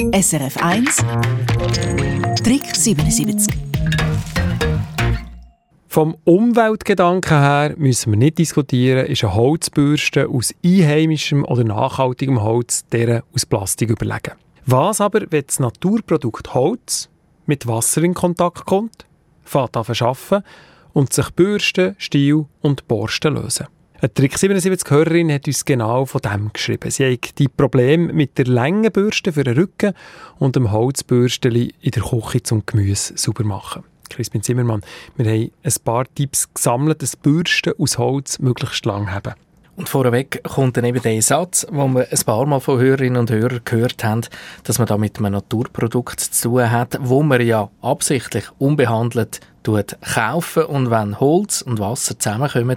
SRF 1 Trick 77 Vom Umweltgedanken her müssen wir nicht diskutieren, ist eine Holzbürste aus einheimischem oder nachhaltigem Holz der aus Plastik überlegen. Was aber, wenn das Naturprodukt Holz mit Wasser in Kontakt kommt, fährt an verschaffen und sich Bürsten, Stiel und Borsten lösen? Eine Trick 77 Hörerin hat uns genau von dem geschrieben. Sie hat die Probleme mit der Längenbürste für den Rücken und dem Holzbürsteli in der Küche zum Gemüse sauber machen. Crispin Zimmermann, wir haben ein paar Tipps gesammelt, dass Bürsten aus Holz möglichst lang haben. Und vorweg kommt dann eben der Satz, wo wir ein paar Mal von Hörerinnen und Hörern gehört haben, dass man da mit einem Naturprodukt zu tun hat, wo man ja absichtlich unbehandelt kaufen und wenn Holz und Wasser zusammenkommen,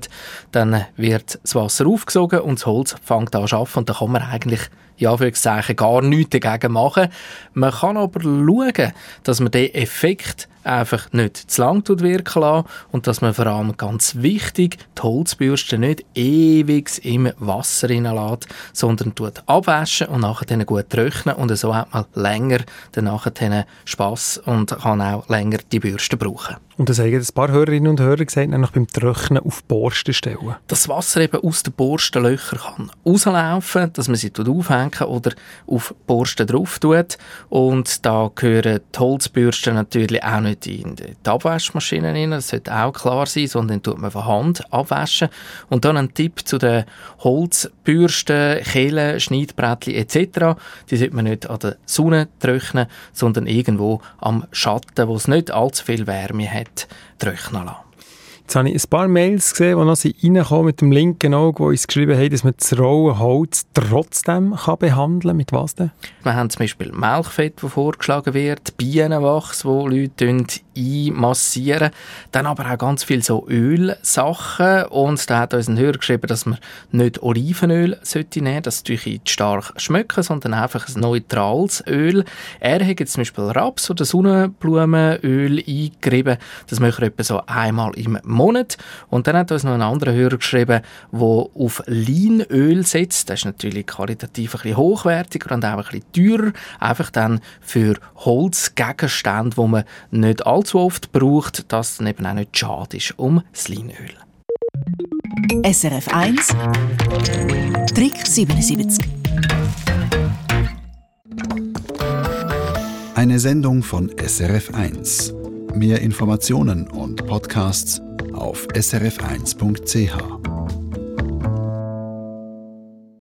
dann wird das Wasser aufgesogen und das Holz fängt an zu arbeiten und dann kann man eigentlich ja, gar nichts dagegen machen. Man kann aber schauen, dass man den Effekt einfach nicht zu lang wirken lassen und dass man vor allem ganz wichtig die Holzbürste nicht ewig im Wasser reinlässt, sondern tut abwaschen und nachher gut trocknen und so hat man länger dann nachher Spass und kann auch länger die Bürste brauchen. Und das haben ein paar Hörerinnen und Hörer gesagt, nämlich beim Trocknen auf Borsten stellen. Dass das Wasser eben aus den Borstenlöchern kann rauslaufen, dass man sie aufhängen oder auf Borsten drauf tut. Und da gehören die Holzbürsten natürlich auch nicht in die Abwaschmaschine rein, das sollte auch klar sein, sondern tut man von Hand abwaschen. Und dann ein Tipp zu den Holzbürsten, Kehlen, Schneidbrettchen etc. Die sollte man nicht an der Sonne trocknen, sondern irgendwo am Schatten, wo es nicht allzu viel Wärme hat hat trocknen lassen. Jetzt habe ich ein paar Mails gesehen, die noch reinkommen mit dem linken Auge, wo uns geschrieben haben, dass man das raue Holz trotzdem kann behandeln kann. Mit was denn? Wir haben zum Beispiel Milchfett, das vorgeschlagen wird, Bienenwachs, wo Leute einmassieren. Dann aber auch ganz viel so Ölsachen. Und da hat uns ein Hörer geschrieben, dass man nicht Olivenöl sollte nehmen sollte, das natürlich nicht stark schmecken, sondern einfach ein neutrales Öl. Er hat jetzt zum Beispiel Raps- oder Sonnenblumenöl eingerieben. Das macht er etwa so einmal im Monat. Und dann hat uns noch ein anderer Hörer geschrieben, der auf Leinöl setzt. Das ist natürlich qualitativ ein bisschen hochwertiger und auch ein bisschen teurer. Einfach dann für Holzgegenstände, wo man nicht allzu oft braucht, dass dann eben auch nicht schade ist um das Leinöl. SRF 1 Trick 77 Eine Sendung von SRF 1. Mehr Informationen und Podcasts auf srf1.ch.